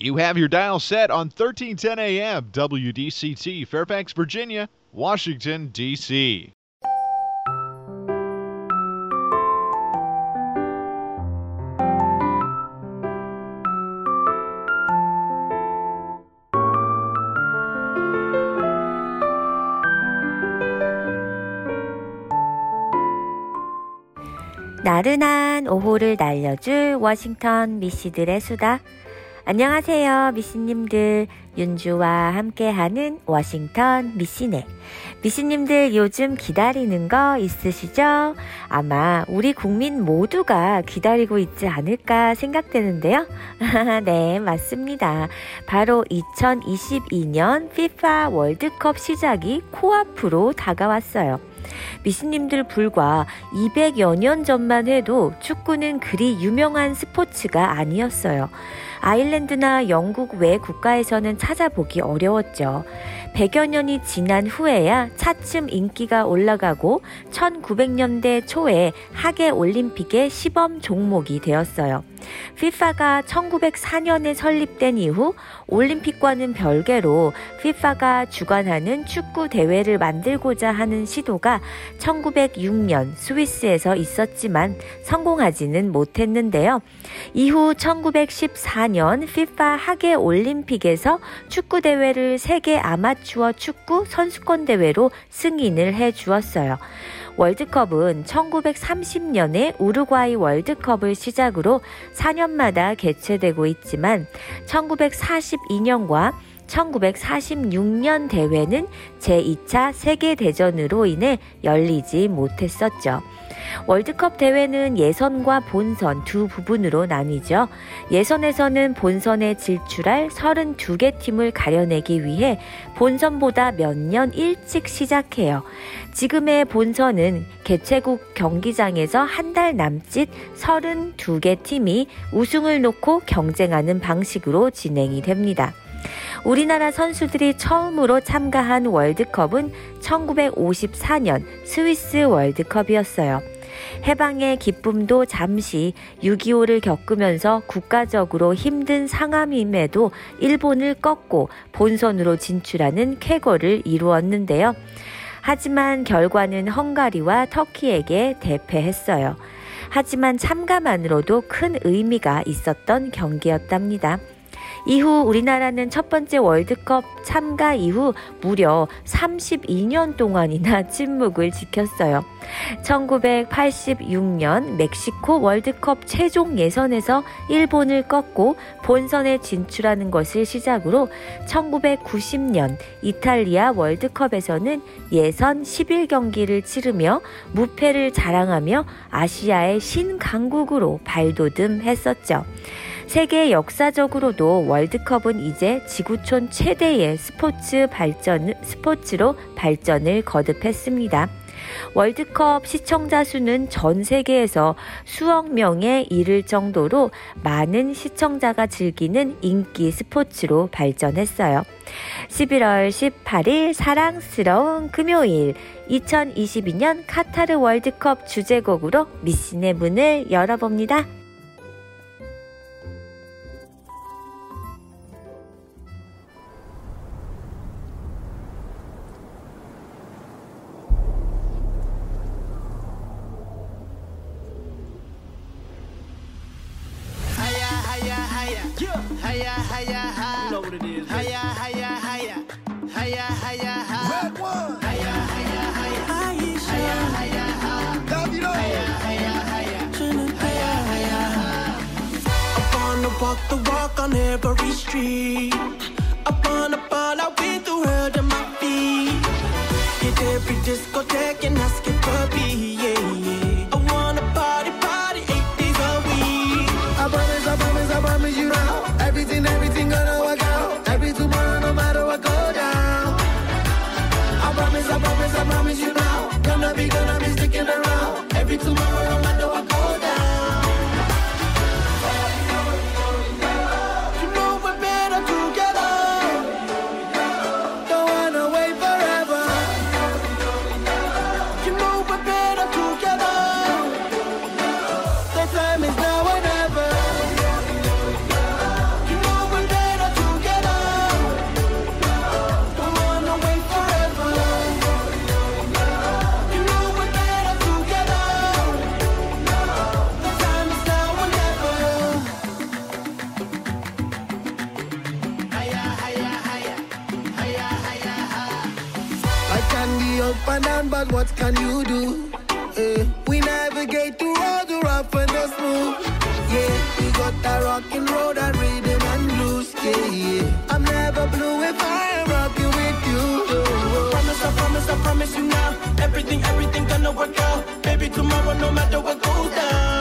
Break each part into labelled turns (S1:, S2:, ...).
S1: You have your dial set on 1310 AM WDCT, Fairfax, Virginia, Washington, D.C.
S2: 나른한 오후를 날려줄 워싱턴 미씨들의 수다. 안녕하세요, 미씨님들. 윤주와 함께하는 워싱턴 미씨네. 미씨님들 요즘 기다리는 거 있으시죠? 아마 우리 국민 모두가 기다리고 있지 않을까 생각되는데요. 네, 맞습니다. 바로 2022년 FIFA 월드컵 시작이 코앞으로 다가왔어요. 미신님들 불과 200여 년 전만 해도 축구는 그리 유명한 스포츠가 아니었어요. 아일랜드나 영국 외 국가에서는 찾아보기 어려웠죠. 100여 년이 지난 후에야 차츰 인기가 올라가고 1900년대 초에 하계 올림픽의 시범 종목이 되었어요. FIFA가 1904년에 설립된 이후 올림픽과는 별개로 FIFA가 주관하는 축구 대회를 만들고자 하는 시도가 1906년 스위스에서 있었지만 성공하지는 못했는데요. 이후 1914년 FIFA 하계 올림픽에서 축구 대회를 세계 아마추어 축구 선수권 대회로 승인을 해 주었어요. 월드컵은 1930년에 우루과이 월드컵을 시작으로 4년마다 개최되고 있지만 1942년과 1946년 대회는 제2차 세계대전으로 인해 열리지 못했었죠. 월드컵 대회는 예선과 본선 두 부분으로 나뉘죠. 예선에서는 본선에 질출할 32개 팀을 가려내기 위해 본선보다 몇 년 일찍 시작해요. 지금의 본선은 개최국 경기장에서 한 달 남짓 32개 팀이 우승을 놓고 경쟁하는 방식으로 진행이 됩니다. 우리나라 선수들이 처음으로 참가한 월드컵은 1954년 스위스 월드컵이었어요. 해방의 기쁨도 잠시 6.25를 겪으면서 국가적으로 힘든 상황임에도 일본을 꺾고 본선으로 진출하는 쾌거를 이루었는데요. 하지만 결과는 헝가리와 터키에게 대패했어요. 하지만 참가만으로도 큰 의미가 있었던 경기였답니다. 이후 우리나라는 첫 번째 월드컵 참가 이후 무려 32년 동안이나 침묵을 지켰어요. 1986년 멕시코 월드컵 최종 예선에서 일본을 꺾고 본선에 진출하는 것을 시작으로 1990년 이탈리아 월드컵에서는 예선 11경기를 치르며 무패를 자랑하며 아시아의 신강국으로 발돋움했었죠. 세계 역사적으로도 월드컵은 이제 지구촌 최대의 스포츠 발전, 스포츠로 발전을 거듭했습니다. 월드컵 시청자 수는 전 세계에서 수억 명에 이를 정도로 많은 시청자가 즐기는 인기 스포츠로 발전했어요. 11월 18일 사랑스러운 금요일 2022년 카타르 월드컵 주제곡으로 미신의 문을 열어봅니다.
S3: And
S4: but what can you do? Eh, we navigate through all the rough and the smooth. Yeah, we got that rockin' road and rhythm and blues. Yeah, yeah. I'm never blue if I am rocking with you.
S5: Promise, I promise, I promise you now. Everything, everything gonna work out. Baby, tomorrow, no matter what goes down.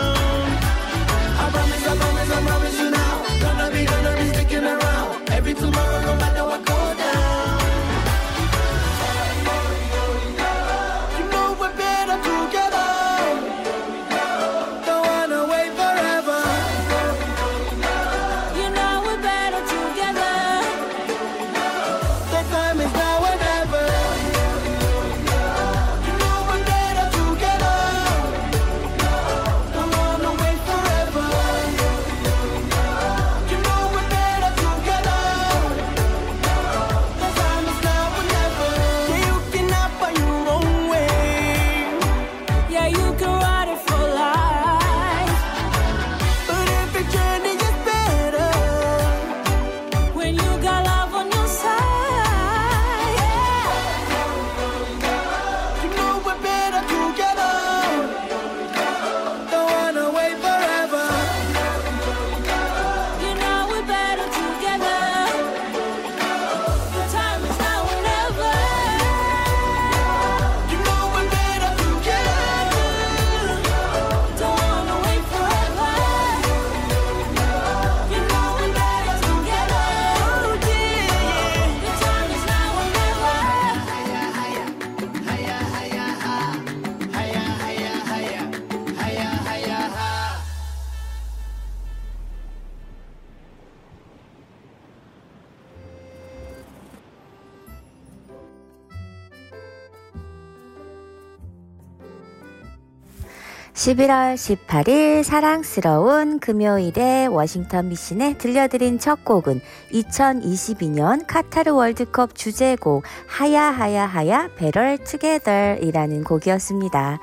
S2: (11월 18일) 사랑스러운 금요일에 워싱턴 미신에 들려드린 첫 곡은 2022년 카타르 월드컵 주제곡 하야하야하야 배럴 투게더이라는 곡이었습니다.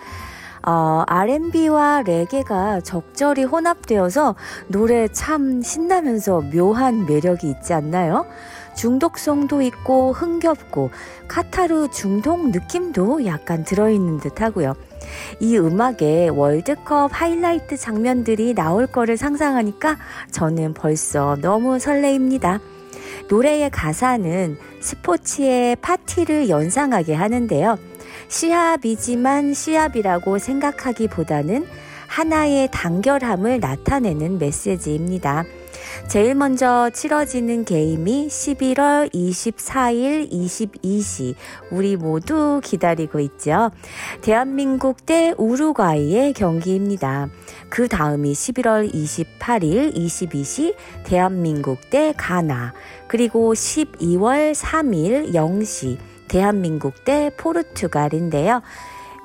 S2: 어, R&B와 레게가 적절히 혼합되어서 노래 참 신나면서 묘한 매력이 있지 않나요? 중독성도 있고 흥겹고 카타르 중동 느낌도 약간 들어있는 듯 하고요. 이 음악에 월드컵 하이라이트 장면들이 나올 거를 상상하니까 저는 벌써 너무 설레입니다. 노래의 가사는 스포츠의 파티를 연상하게 하는데요. 시합이지만 시합이라고 생각하기보다는 하나의 단결함을 나타내는 메시지입니다. 제일 먼저 치러지는 게임이 11월 24일 22시 우리 모두 기다리고 있죠. 대한민국 대 우루과이의 경기입니다. 그 다음이 11월 28일 22시 대한민국 대 가나 그리고 12월 3일 0시 대한민국 대 포르투갈인데요.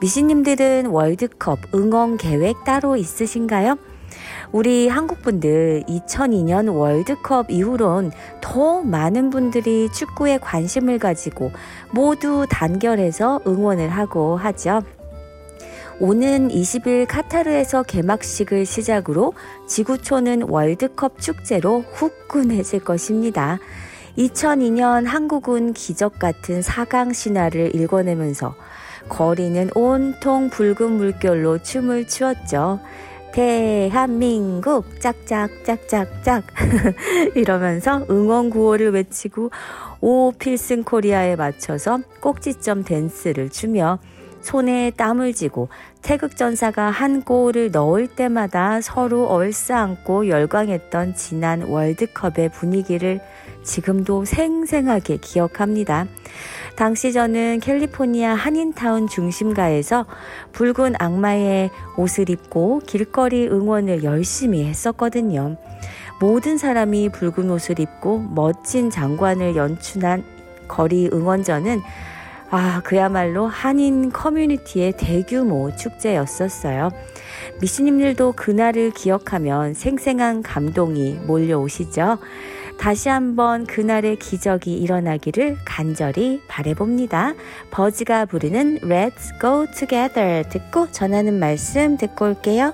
S2: 미신님들은 월드컵 응원 계획 따로 있으신가요? 우리 한국분들 2002년 월드컵 이후론 더 많은 분들이 축구에 관심을 가지고 모두 단결해서 응원을 하고 하죠. 오는 20일 카타르에서 개막식을 시작으로 지구촌은 월드컵 축제로 후끈해질 것입니다. 2002년 한국은 기적 같은 4강 신화를 읽어내면서 거리는 온통 붉은 물결로 춤을 추었죠. 대한민국 짝짝짝짝짝 이러면서 응원 구호를 외치고 오 필승 코리아에 맞춰서 꼭지점 댄스를 추며 손에 땀을 쥐고 태극 전사가 한 골을 넣을 때마다 서로 얼싸안고 열광했던 지난 월드컵의 분위기를 지금도 생생하게 기억합니다. 당시 저는 캘리포니아 한인타운 중심가에서 붉은 악마의 옷을 입고 길거리 응원을 열심히 했었거든요. 모든 사람이 붉은 옷을 입고 멋진 장관을 연출한 거리 응원전은 아, 그야말로 한인 커뮤니티의 대규모 축제였었어요. 미씨님들도 그날을 기억하면 생생한 감동이 몰려오시죠? 다시 한번 그날의 기적이 일어나기를 간절히 바래봅니다. 버즈가 부르는 Let's Go Together 듣고 전하는 말씀 듣고 올게요.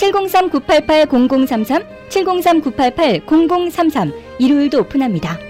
S6: 703-988-0033, 703-988-0033 일요일도 오픈합니다.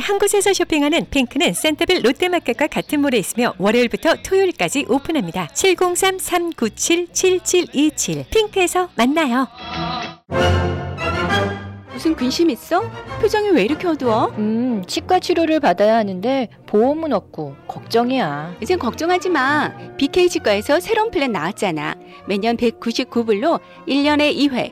S7: 한 곳에서 쇼핑하는 핑크는 센터빌 롯데마켓과 같은 몰에 있으며 월요일부터 토요일까지 오픈합니다. 703-397-7727 핑크에서 만나요.
S8: 무슨 근심 있어? 표정이 왜 이렇게 어두워?
S6: 음, 치과 치료를 받아야 하는데 보험은 없고 걱정이야.
S8: 이젠 걱정하지 마. BK 치과에서 새로운 플랜 나왔잖아. 매년 199불로 1년에 2회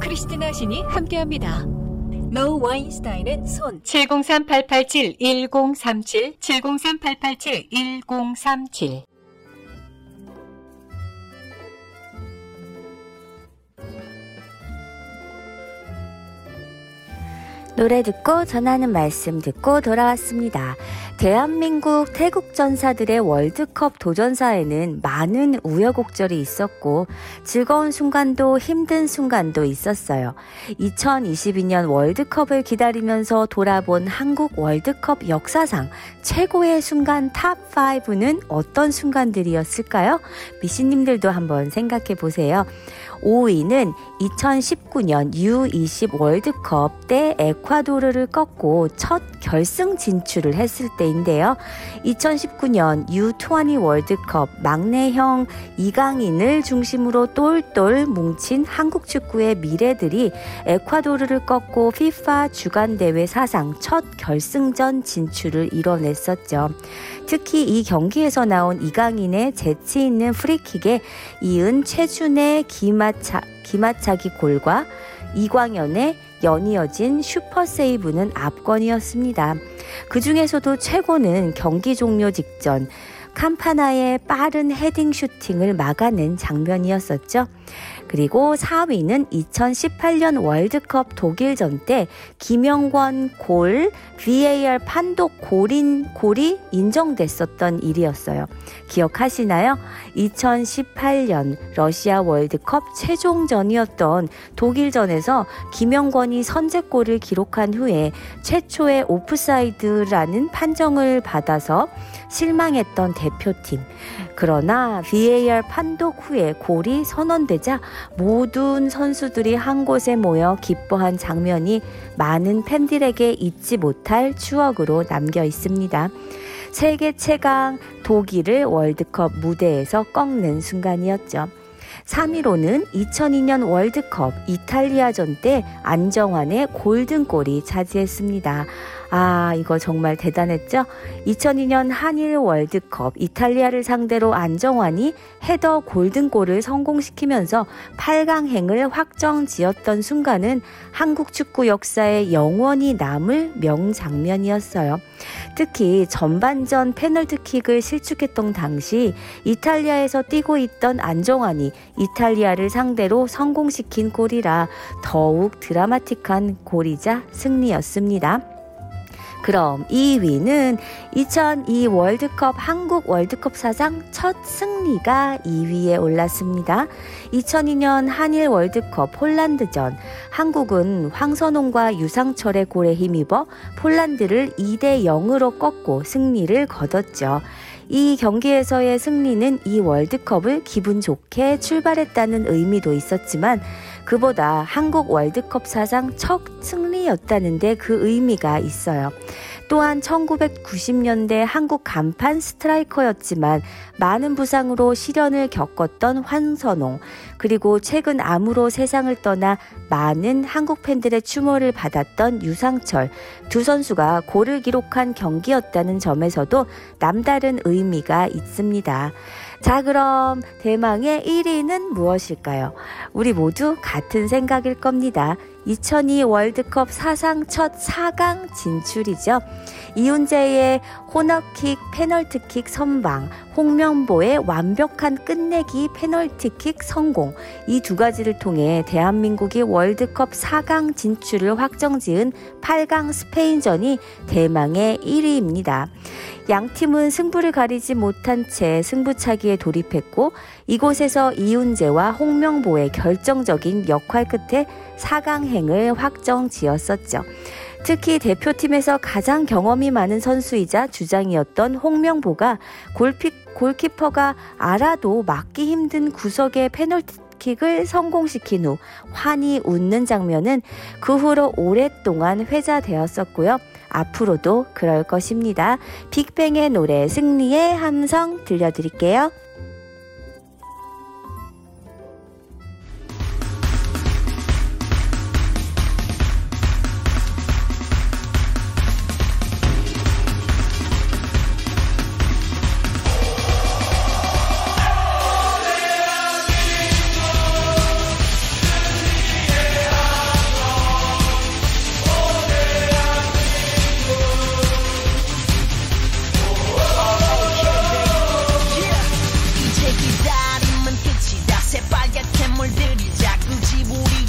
S6: 크리스티나 신이 함께합니다. 로우 와인스타인은 손.
S7: 703-887-1037, 703-887-1037.
S2: 노래 듣고 전하는 말씀 듣고 돌아왔습니다. 대한민국 태극 전사들의 월드컵 도전사에는 많은 우여곡절이 있었고 즐거운 순간도 힘든 순간도 있었어요. 2022년 월드컵을 기다리면서 돌아본 한국 월드컵 역사상 최고의 순간 탑 5는 어떤 순간들이었을까요? 미시님들도 한번 생각해 보세요. 5위는 2019년 U20 월드컵 때 에콰도르를 꺾고 첫 결승 진출을 했을 때인데요. 2019년 U20 월드컵 막내형 이강인을 중심으로 똘똘 뭉친 한국 축구의 미래들이 에콰도르를 꺾고 FIFA 주간 대회 사상 첫 결승전 진출을 이뤄냈었죠. 특히 이 경기에서 나온 이강인의 재치 있는 프리킥에 이은 최준의 기마차, 기마차기 골과 이광현의 연이어진 슈퍼 세이브는 압권이었습니다. 그 중에서도 최고는 경기 종료 직전 캄파나의 빠른 헤딩 슈팅을 막아낸 장면이었었죠. 그리고 4위는 2018년 월드컵 독일전 때 김영권 골 VAR 판독 골인 골이 인정됐었던 일이었어요. 기억하시나요? 2018년 러시아 월드컵 최종전이었던 독일전에서 김영권이 선제골을 기록한 후에 최초의 오프사이드라는 판정을 받아서 실망했던 대표팀. 그러나 VAR 판독 후에 골이 선언되자 모든 선수들이 한 곳에 모여 기뻐한 장면이 많은 팬들에게 잊지 못할 추억으로 남겨 있습니다. 세계 최강 독일을 월드컵 무대에서 꺾는 순간이었죠. 3위로는 2002년 월드컵 이탈리아전 때 안정환의 골든골이 차지했습니다. 아, 이거 정말 대단했죠? 2002년 한일 월드컵 이탈리아를 상대로 안정환이 헤더 골든골을 성공시키면서 8강행을 확정 지었던 순간은 한국 축구 역사에 영원히 남을 명장면이었어요. 특히 전반전 페널티킥을 실축했던 당시 이탈리아에서 뛰고 있던 안정환이 이탈리아를 상대로 성공시킨 골이라 더욱 드라마틱한 골이자 승리였습니다. 그럼 2위는 2002 월드컵 한국 월드컵 사상 첫 승리가 2위에 올랐습니다. 2002년 한일 월드컵 폴란드전 한국은 황선홍과 유상철의 골에 힘입어 폴란드를 2대 0으로 꺾고 승리를 거뒀죠. 이 경기에서의 승리는 이 월드컵을 기분 좋게 출발했다는 의미도 있었지만 그보다 한국 월드컵 사상 첫 승리였다는데 그 의미가 있어요. 또한 1990년대 한국 간판 스트라이커였지만 많은 부상으로 시련을 겪었던 황선홍, 그리고 최근 암으로 세상을 떠나 많은 한국 팬들의 추모를 받았던 유상철 두 선수가 골을 기록한 경기였다는 점에서도 남다른 의미가 있습니다. 자, 그럼 대망의 1위는 무엇일까요? 우리 모두 같은 생각일 겁니다. 2002 월드컵 사상 첫 4강 진출이죠. 이훈재의 코너킥, 페널티킥 선방, 홍명 보의 완벽한 끝내기 페널티킥 성공. 이 두 가지를 통해 대한민국이 월드컵 4강 진출을 확정지은 8강 스페인전이 대망의 1위입니다. 양 팀은 승부를 가리지 못한 채 승부차기에 돌입했고 이곳에서 이훈재와 홍명보의 결정적인 역할 끝에 4강행을 확정 지었었죠. 특히 대표팀에서 가장 경험이 많은 선수이자 주장이었던 홍명보가 골피, 골키퍼가 알아도 막기 힘든 구석의 페널티킥을 성공시킨 후 환히 웃는 장면은 그 후로 오랫동안 회자되었었고요. 앞으로도 그럴 것입니다. 빅뱅의 노래 승리의 함성 들려드릴게요.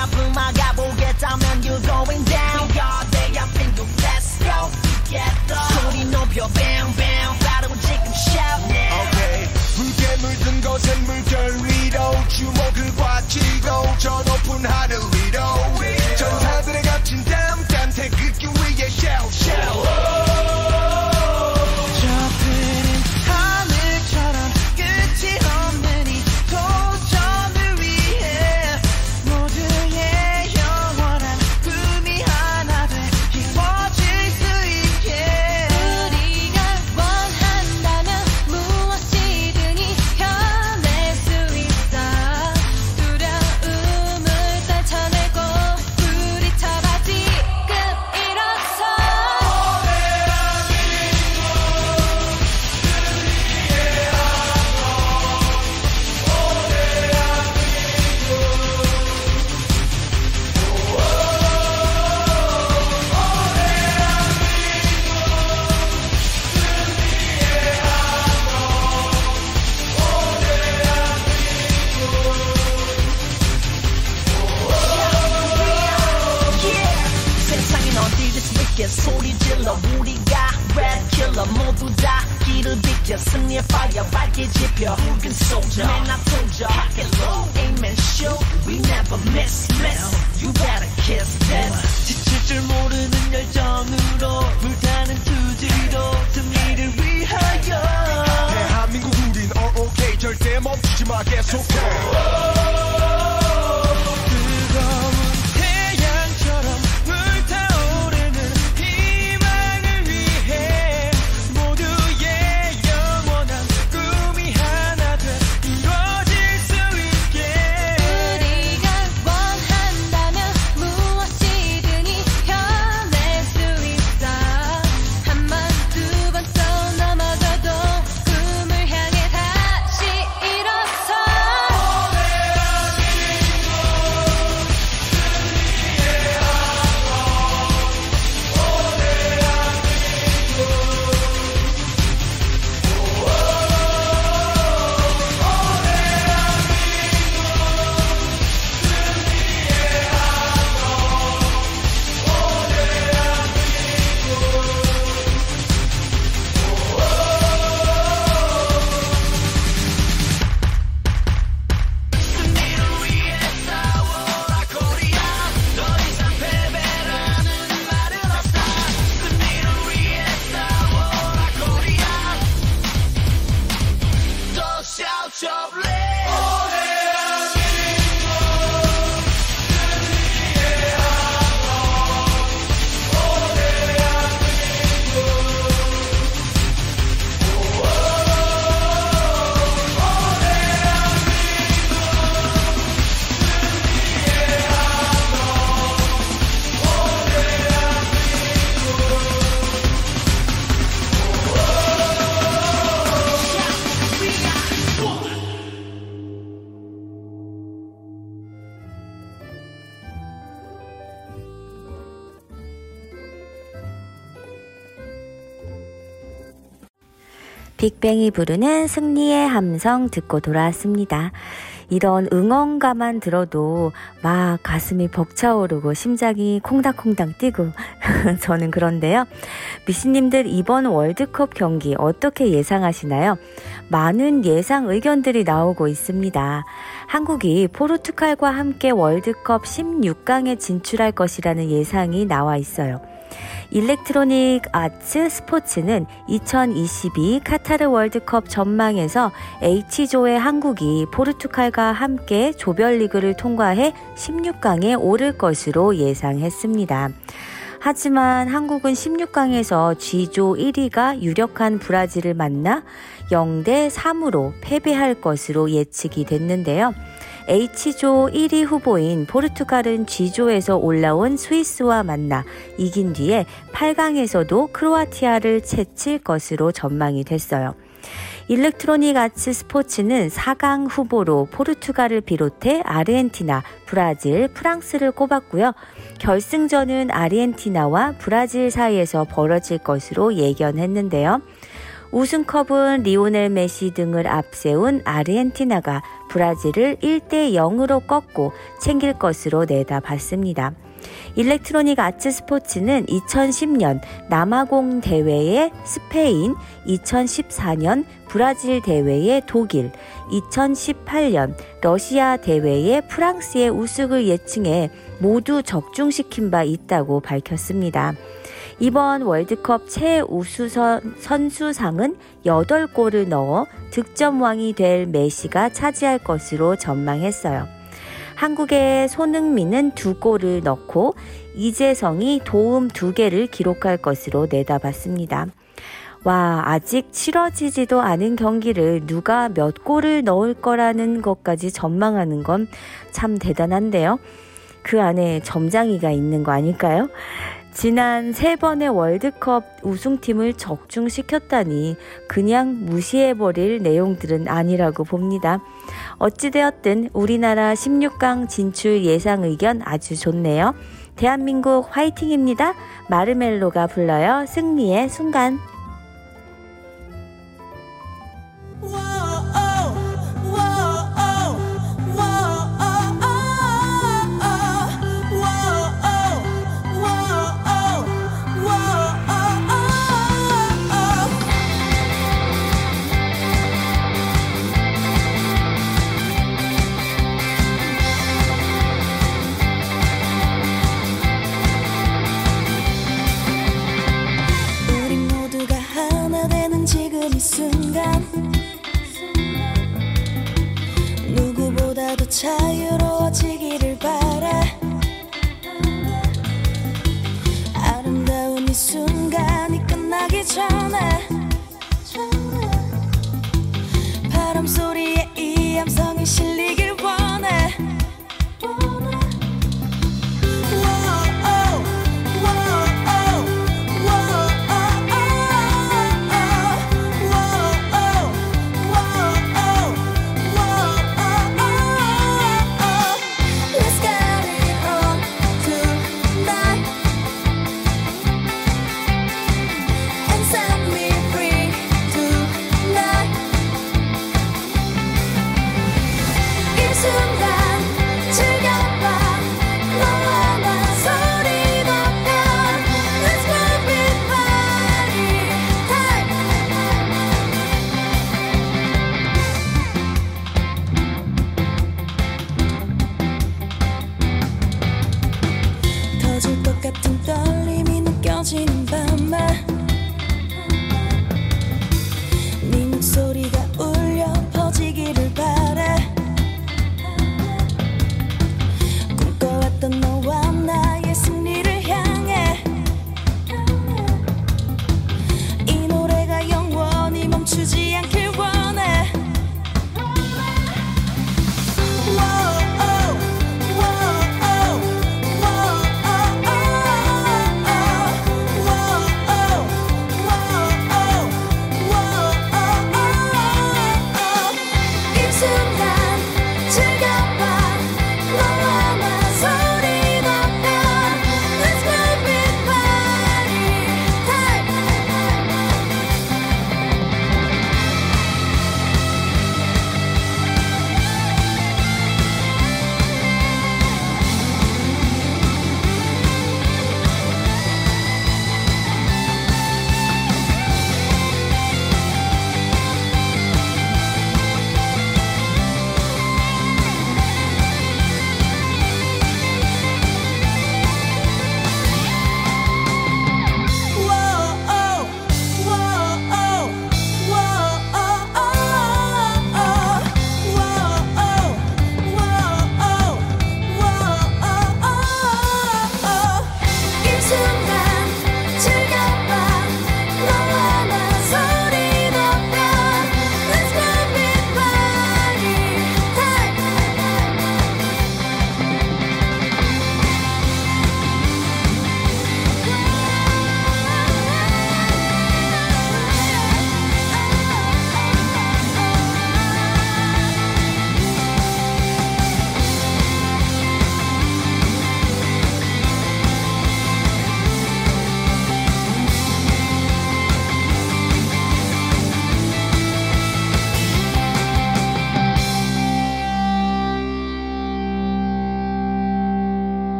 S9: 우리 앞을 막아보겠다면 You're going down. God 내 앞엔 또 Let's go together 소리 높여 bang bang 빠르고 지금 shout now
S10: 오케이 붉게 물든 곳은 물결 위로 주먹을 꽉 쥐고 저 높은 하늘
S2: 빅뱅이 부르는 승리의 함성 듣고 돌아왔습니다. 이런 응원가만 들어도 막 가슴이 벅차오르고 심장이 콩닥콩닥 뛰고 저는 그런데요. 미신님들 이번 월드컵 경기 어떻게 예상하시나요? 많은 예상 의견들이 나오고 있습니다. 한국이 포르투갈과 함께 월드컵 16강에 진출할 것이라는 예상이 나와 있어요. 일렉트로닉 아츠 스포츠는 2022 카타르 월드컵 전망에서 H조의 한국이 포르투갈과 함께 조별리그를 통과해 16강에 오를 것으로 예상했습니다. 하지만 한국은 16강에서 G조 1위가 유력한 브라질을 만나 0대 3으로 패배할 것으로 예측이 됐는데요. H조 1위 후보인 포르투갈은 G조에서 올라온 스위스와 만나 이긴 뒤에 8강에서도 크로아티아를 제칠 것으로 전망이 됐어요. 일렉트로닉 아츠 스포츠는 4강 후보로 포르투갈을 비롯해 아르헨티나, 브라질, 프랑스를 꼽았고요. 결승전은 아르헨티나와 브라질 사이에서 벌어질 것으로 예견했는데요. 우승컵은 리오넬 메시 등을 앞세운 아르헨티나가 브라질을 1대 0으로 꺾고 챙길 것으로 내다봤습니다. 일렉트로닉 아츠 스포츠는 2010년 남아공 대회에 스페인, 2014년 브라질 대회에 독일, 2018년 러시아 대회에 프랑스의 우승을 예측해 모두 적중시킨 바 있다고 밝혔습니다. 이번 월드컵 최우수 선수상은 8골을 넣어 득점왕이 될 메시가 차지할 것으로 전망했어요. 한국의 손흥민은 2골을 넣고 이재성이 도움 2개를 기록할 것으로 내다봤습니다. 와, 아직 치러지지도 않은 경기를 누가 몇 골을 넣을 거라는 것까지 전망하는 건 참 대단한데요. 그 안에 점장이가 있는 거 아닐까요? 지난 세 번의 월드컵 우승팀을 적중시켰다니 그냥 무시해버릴 내용들은 아니라고 봅니다. 어찌되었든 우리나라 16강 진출 예상 의견 아주 좋네요. 대한민국 화이팅입니다. 마르멜로가 불러요. 승리의 순간.
S11: 자유로워지기를 바라. 아름다운 이 순간이 끝나기 전에 바람 소리에 이 함성이 실리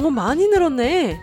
S12: 영어 많이 늘었네.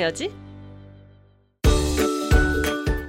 S12: 야지.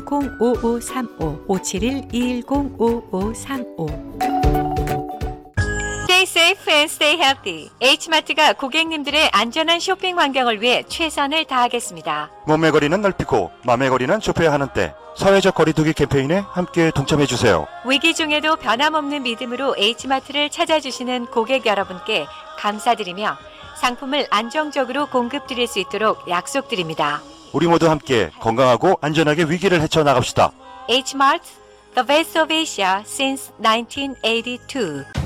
S7: 210-5535 571-210-5535 Stay safe and stay healthy. H마트가 고객님들의 안전한 쇼핑 환경을 위해 최선을 다하겠습니다.
S13: 몸의 거리는 넓히고 마음의 거리는 좁혀야 하는 때 사회적 거리두기 캠페인에 함께 동참해 주세요.
S7: 위기 중에도 변함없는 믿음으로 H마트를 찾아주시는 고객 여러분께 감사드리며 상품을 안정적으로 공급드릴 수 있도록 약속드립니다.
S13: 우리 모두 함께 건강하고 안전하게 위기를 헤쳐나갑시다.
S7: Hmart, the best of Asia since 1982.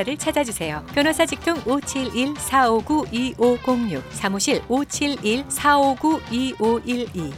S7: 를 찾아주세요. 변호사 직통 571-459-2506 사무실 571-459-2512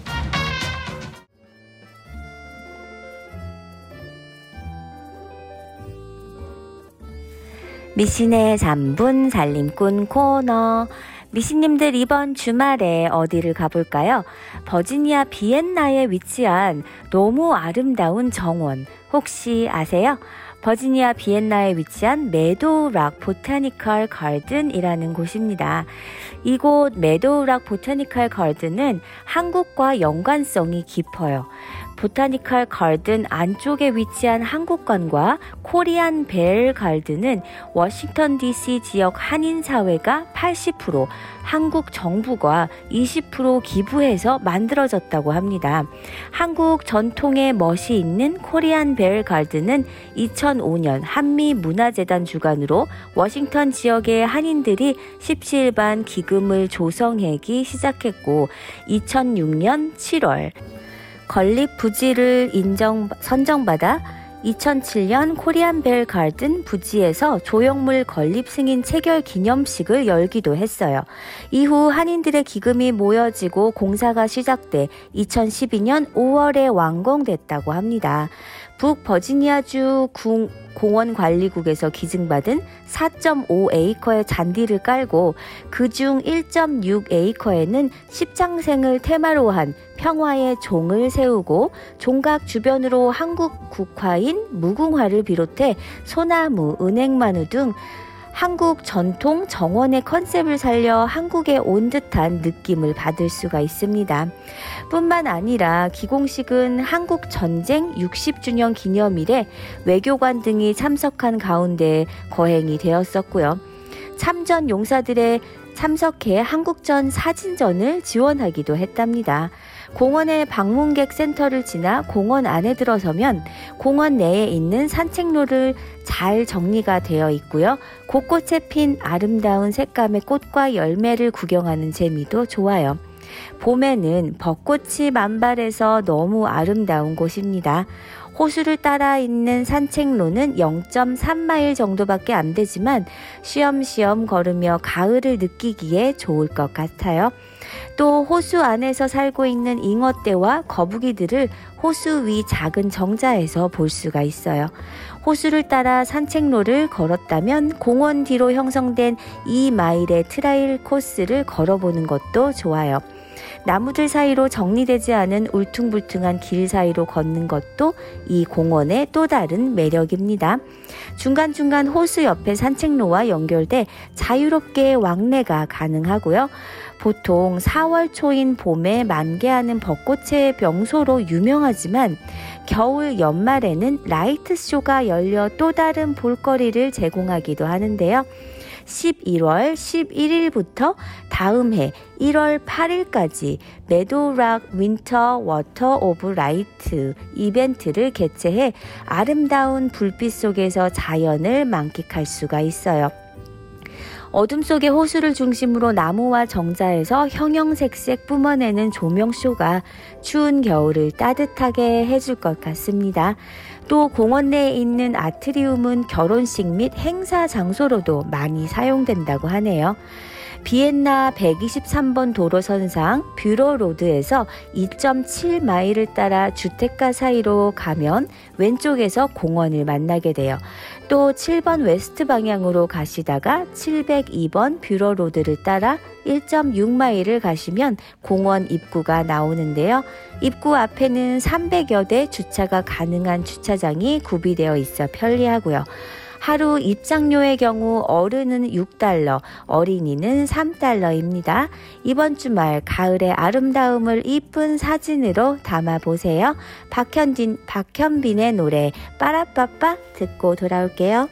S2: 미신의 3분 살림꾼 코너. 미신님들 이번 주말에 어디를 가볼까요? 버지니아 비엔나에 위치한 너무 아름다운 정원 혹시 아세요? 버지니아 비엔나에 위치한 메도우락 보타니컬 가든이라는 곳입니다. 이곳 메도우락 보타니컬 가든은 한국과 연관성이 깊어요. 보타니컬 가든 안쪽에 위치한 한국관과 코리안 벨 가든은 워싱턴 DC 지역 한인 사회가 80%, 한국 정부가 20% 기부해서 만들어졌다고 합니다. 한국 전통의 멋이 있는 코리안 벨 가든은 2005년 한미 문화재단 주관으로 워싱턴 지역의 한인들이 십시일반 기금을 조성하기 시작했고 2006년 7월 건립 부지를 인정 선정받아 2007년 코리안 벨 가든 부지에서 조형물 건립 승인 체결 기념식을 열기도 했어요. 이후 한인들의 기금이 모여지고 공사가 시작돼 2012년 5월에 완공됐다고 합니다. 북버지니아주 궁, 공원관리국에서 기증받은 4.5에이커의 잔디를 깔고 그중 1.6에이커에는 십장생을 테마로 한 평화의 종을 세우고 종각 주변으로 한국 국화인 무궁화를 비롯해 소나무, 은행마누 등 한국 전통 정원의 컨셉을 살려 한국에 온 듯한 느낌을 받을 수가 있습니다. 뿐만 아니라 기공식은 한국 전쟁 60주년 기념일에 외교관 등이 참석한 가운데 거행이 되었었고요. 참전 용사들의 참석해 한국전 사진전을 지원하기도 했답니다. 공원의 방문객 센터를 지나 공원 안에 들어서면 공원 내에 있는 산책로를 잘 정리가 되어 있고요. 곳곳에 핀 아름다운 색감의 꽃과 열매를 구경하는 재미도 좋아요. 봄에는 벚꽃이 만발해서 너무 아름다운 곳입니다. 호수를 따라 있는 산책로는 0.3마일 정도밖에 안 되지만 쉬엄쉬엄 걸으며 가을을 느끼기에 좋을 것 같아요. 또 호수 안에서 살고 있는 잉어떼와 거북이들을 호수 위 작은 정자에서 볼 수가 있어요. 호수를 따라 산책로를 걸었다면 공원 뒤로 형성된 2마일의 trail 코스를 걸어보는 것도 좋아요. 나무들 사이로 정리되지 않은 울퉁불퉁한 길 사이로 걷는 것도 이 공원의 또 다른 매력입니다. 중간중간 호수 옆에 산책로와 연결돼 자유롭게 왕래가 가능하고요. 보통 4월 초인 봄에 만개하는 벚꽃의 명소로 유명하지만 겨울 연말에는 light show가 열려 또 다른 볼거리를 제공하기도 하는데요. 11월 11일부터 다음 해 1월 8일까지 Meadowlark Winter Walk of Lights 이벤트를 개최해 아름다운 불빛 속에서 자연을 만끽할 수가 있어요. 어둠 속의 호수를 중심으로 나무와 정자에서 형형색색 뿜어내는 조명쇼가 추운 겨울을 따뜻하게 해줄 것 같습니다. 또 공원 내에 있는 아트리움은 결혼식 및 행사 장소로도 많이 사용된다고 하네요. 비엔나 123번 도로선상 Beulah Road에서 2.7마일을 따라 주택가 사이로 가면 왼쪽에서 공원을 만나게 돼요. 또 7번 west 방향으로 가시다가 702번 Beulah Road를 따라 1.6마일을 가시면 공원 입구가 나오는데요. 입구 앞에는 300여 대 주차가 가능한 주차장이 구비되어 있어 편리하고요. 하루 입장료의 경우 어른은 6달러, 어린이는 3달러입니다. 이번 주말 가을의 아름다움을 이쁜 사진으로 담아 보세요. 박현진, 박현빈의 노래 빠라빠빠 듣고 돌아올게요.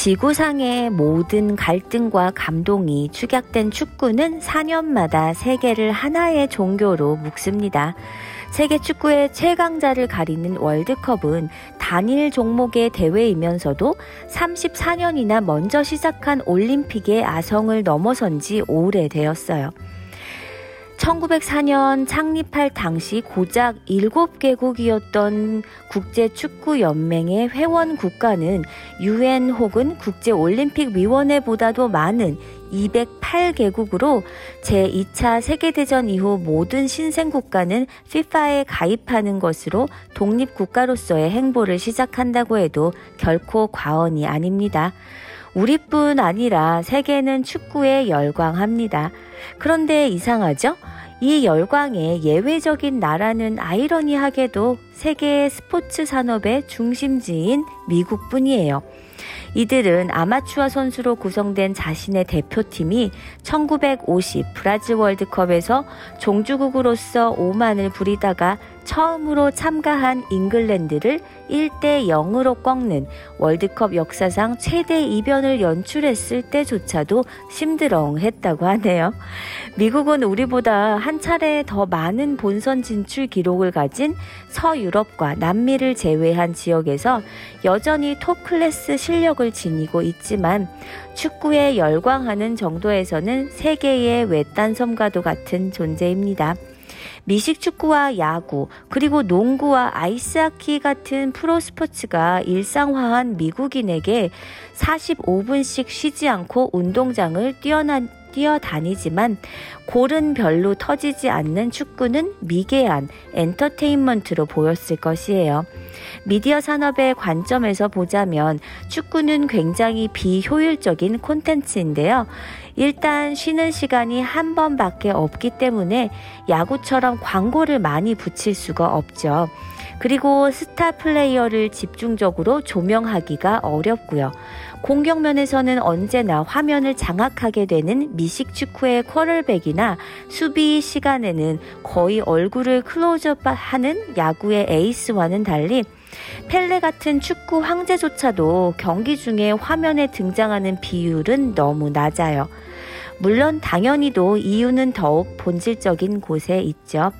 S2: 지구상의 모든 갈등과 감동이 축약된 축구는 4년마다 세계를 하나의 종교로 묶습니다. 세계 축구의 최강자를 가리는 월드컵은 단일 종목의 대회이면서도 34년이나 먼저 시작한 올림픽의 아성을 넘어선 지 오래되었어요. 1904년 창립할 당시 고작 7개국이었던 국제축구연맹의 회원 국가는 UN 혹은 국제올림픽위원회보다도 많은 208개국으로 제2차 세계대전 이후 모든 신생국가는 FIFA에 가입하는 것으로 독립국가로서의 행보를 시작한다고 해도 결코 과언이 아닙니다. 우리뿐 아니라 세계는 축구에 열광합니다. 그런데 이상하죠? 이 열광의 예외적인 나라는 아이러니하게도 세계의 스포츠 산업의 중심지인 미국뿐이에요. 이들은 아마추어 선수로 구성된 자신의 대표팀이 1950 브라질 월드컵에서 종주국으로서 오만을 부리다가 처음으로 참가한 잉글랜드를 1대 0으로 꺾는 월드컵 역사상 최대 이변을 연출했을 때조차도 심드렁했다고 하네요. 미국은 우리보다 한 차례 더 많은 본선 진출 기록을 가진 서유럽과 남미를 제외한 지역에서 여전히 톱 클래스 실력을 지니고 있지만 축구에 열광하는 정도에서는 세계의 외딴 섬과도 같은 존재입니다. 미식 축구와 야구, 그리고 농구와 아이스하키 같은 프로 스포츠가 일상화한 미국인에게 45분씩 쉬지 않고 운동장을 뛰어난 뛰어다니지만 골은 별로 터지지 않는 축구는 미개한 엔터테인먼트로 보였을 것이에요. 미디어 산업의 관점에서 보자면 축구는 굉장히 비효율적인 콘텐츠인데요. 일단 쉬는 시간이 한 번밖에 없기 때문에 야구처럼 광고를 많이 붙일 수가 없죠. 그리고 스타 플레이어를 집중적으로 조명하기가 어렵고요. 공격면에서는 언제나 화면을 장악하게 되는 미식 축구의 쿼터백이나 수비 시간에는 거의 얼굴을 클로즈업 하는 야구의 에이스와는 달리 펠레 같은 축구 황제조차도 경기 중에 화면에 등장하는 비율은 너무 낮아요. 물론 당연히도 이유는 더욱 본질적인 곳에 있죠.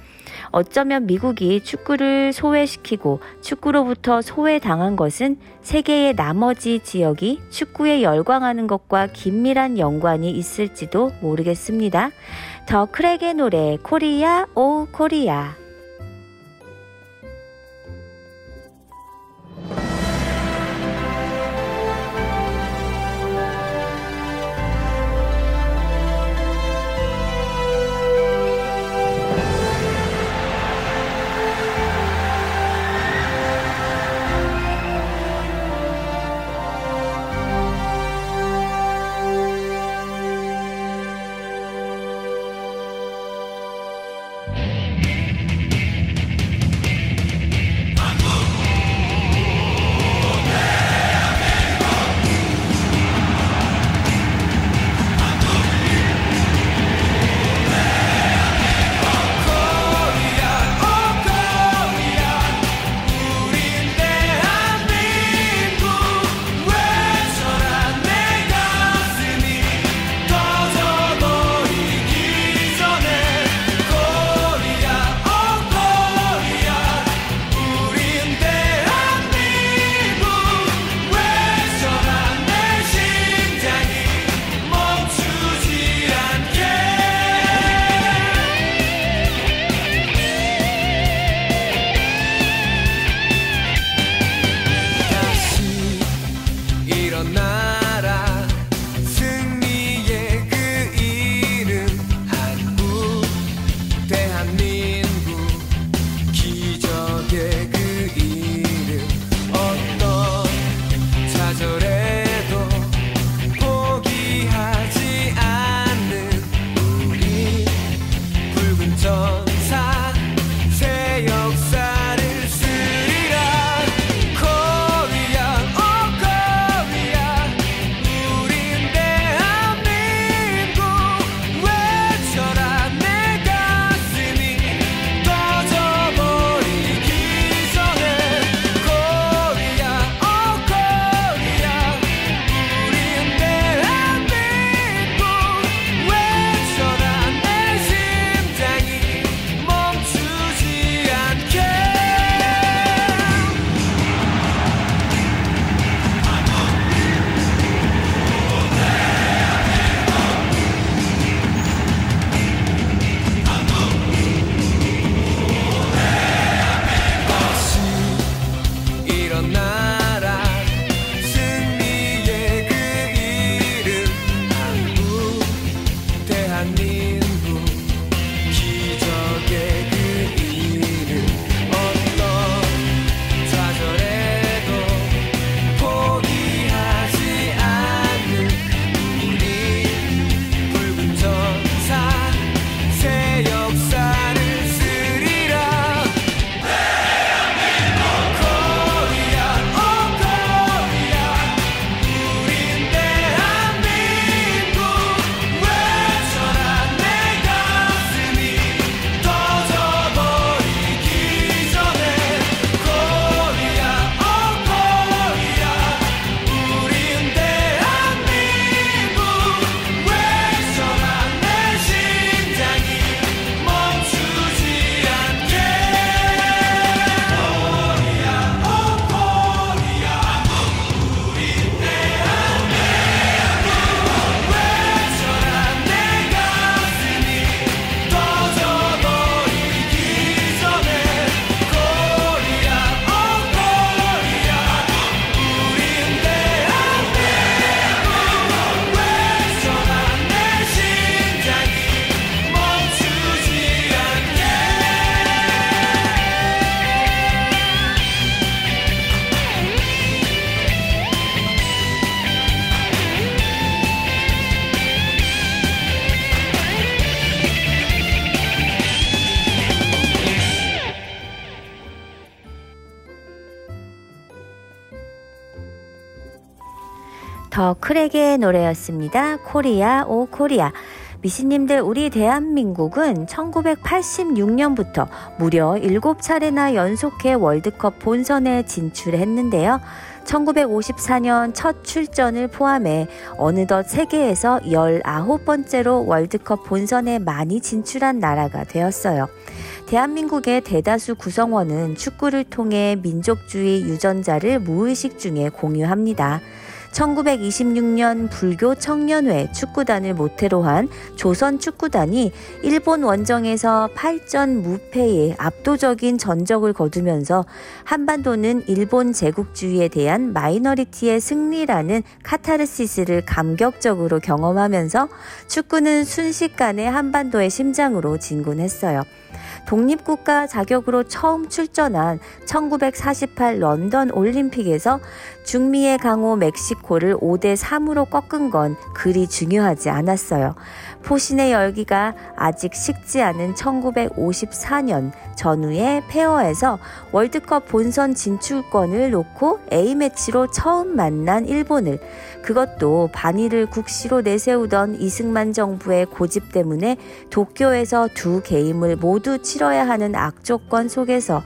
S2: 어쩌면 미국이 축구를 소외시키고 축구로부터 소외당한 것은 세계의 나머지 지역이 축구에 열광하는 것과 긴밀한 연관이 있을지도 모르겠습니다. 더 크랙의 노래 Korea oh Korea 노래였습니다. Korea oh Korea. 미신님들 우리 대한민국은 1986년부터 무려 7차례나 연속해 월드컵 본선에 진출했는데요. 1954년 첫 출전을 포함해 어느덧 세계에서 19번째로 월드컵 본선에 많이 진출한 나라가 되었어요. 대한민국의 대다수 구성원은 축구를 통해 민족주의 유전자를 무의식 중에 공유합니다. 1926년 불교 청년회 축구단을 모태로 한 조선 축구단이 일본 원정에서 8전 무패의 압도적인 전적을 거두면서 한반도는 일본 제국주의에 대한 마이너리티의 승리라는 카타르시스를 감격적으로 경험하면서 축구는 순식간에 한반도의 심장으로 진군했어요. 독립국가 자격으로 처음 출전한 1948 런던 올림픽에서 중미의 강호 멕시코를 5대 3으로 꺾은 건 그리 중요하지 않았어요. 포신의 열기가 아직 식지 않은 1954년 전후의 페어에서 월드컵 본선 진출권을 놓고 A매치로 처음 만난 일본을 그것도 반일을 국시로 내세우던 이승만 정부의 고집 때문에 도쿄에서 두 게임을 모두 치러야 하는 악조건 속에서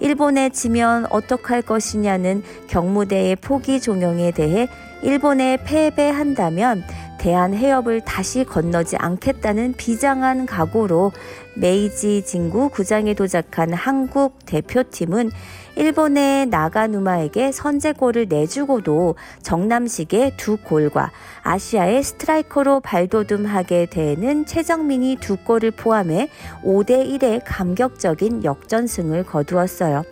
S2: 일본에 지면 어떡할 것이냐는 경무대의 포기 종용에 대해 일본에 패배한다면 대한 해협을 다시 건너지 않겠다는 비장한 각오로 메이지 진구 구장에 도착한 한국 대표팀은 일본의 나가누마에게 선제골을 내주고도 정남식의 두 골과 아시아의 스트라이커로 발돋움하게 되는 최정민이 두 골을 포함해 5대 1의 감격적인 역전승을 거두었어요.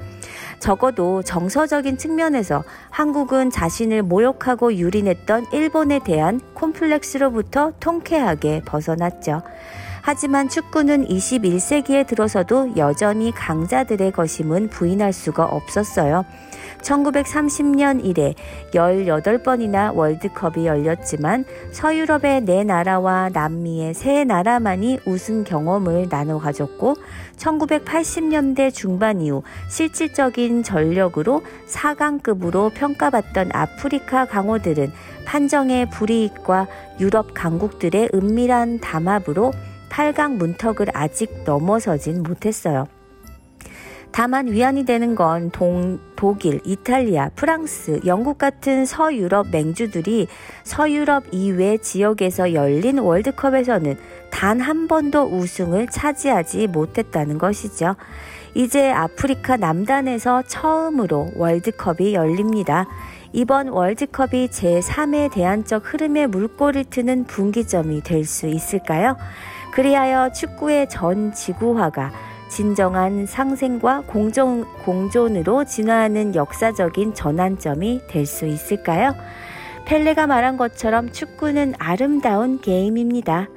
S2: 적어도 정서적인 측면에서 한국은 자신을 모욕하고 유린했던 일본에 대한 콤플렉스로부터 통쾌하게 벗어났죠. 하지만 축구는 21세기에 들어서도 여전히 강자들의 것임은 부인할 수가 없었어요. 1930년 이래 18번이나 월드컵이 열렸지만 서유럽의 네 나라와 남미의 세 나라만이 우승 경험을 나눠 가졌고 1980년대 중반 이후 실질적인 전력으로 4강급으로 평가받던 아프리카 강호들은 판정의 불이익과 유럽 강국들의 은밀한 담합으로 8강 문턱을 아직 넘어서진 못했어요. 다만 위안이 되는 건 동, 독일, 이탈리아, 프랑스, 영국 같은 서유럽 맹주들이 서유럽 이외 지역에서 열린 월드컵에서는 단 한 번도 우승을 차지하지 못했다는 것이죠. 이제 아프리카 남단에서 처음으로 월드컵이 열립니다. 이번 월드컵이 제3의 대안적 흐름의 물꼬를 트는 분기점이 될 수 있을까요? 그리하여 축구의 전 지구화가 진정한 상생과 공존, 공존으로 진화하는 역사적인 전환점이 될 수 있을까요? 펠레가 말한 것처럼 축구는 아름다운 게임입니다.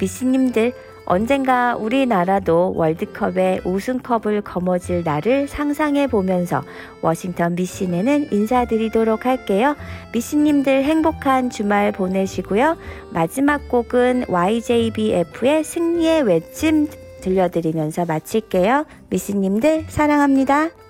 S2: 미씨님들, 언젠가 우리나라도 월드컵에 우승컵을 거머쥘 날을 상상해 보면서 워싱턴 미씨네는 인사드리도록 할게요. 미씨님들 행복한 주말 보내시고요. 마지막 곡은 YJBF의 승리의 외침 들려드리면서 마칠게요. 미씨님들 사랑합니다.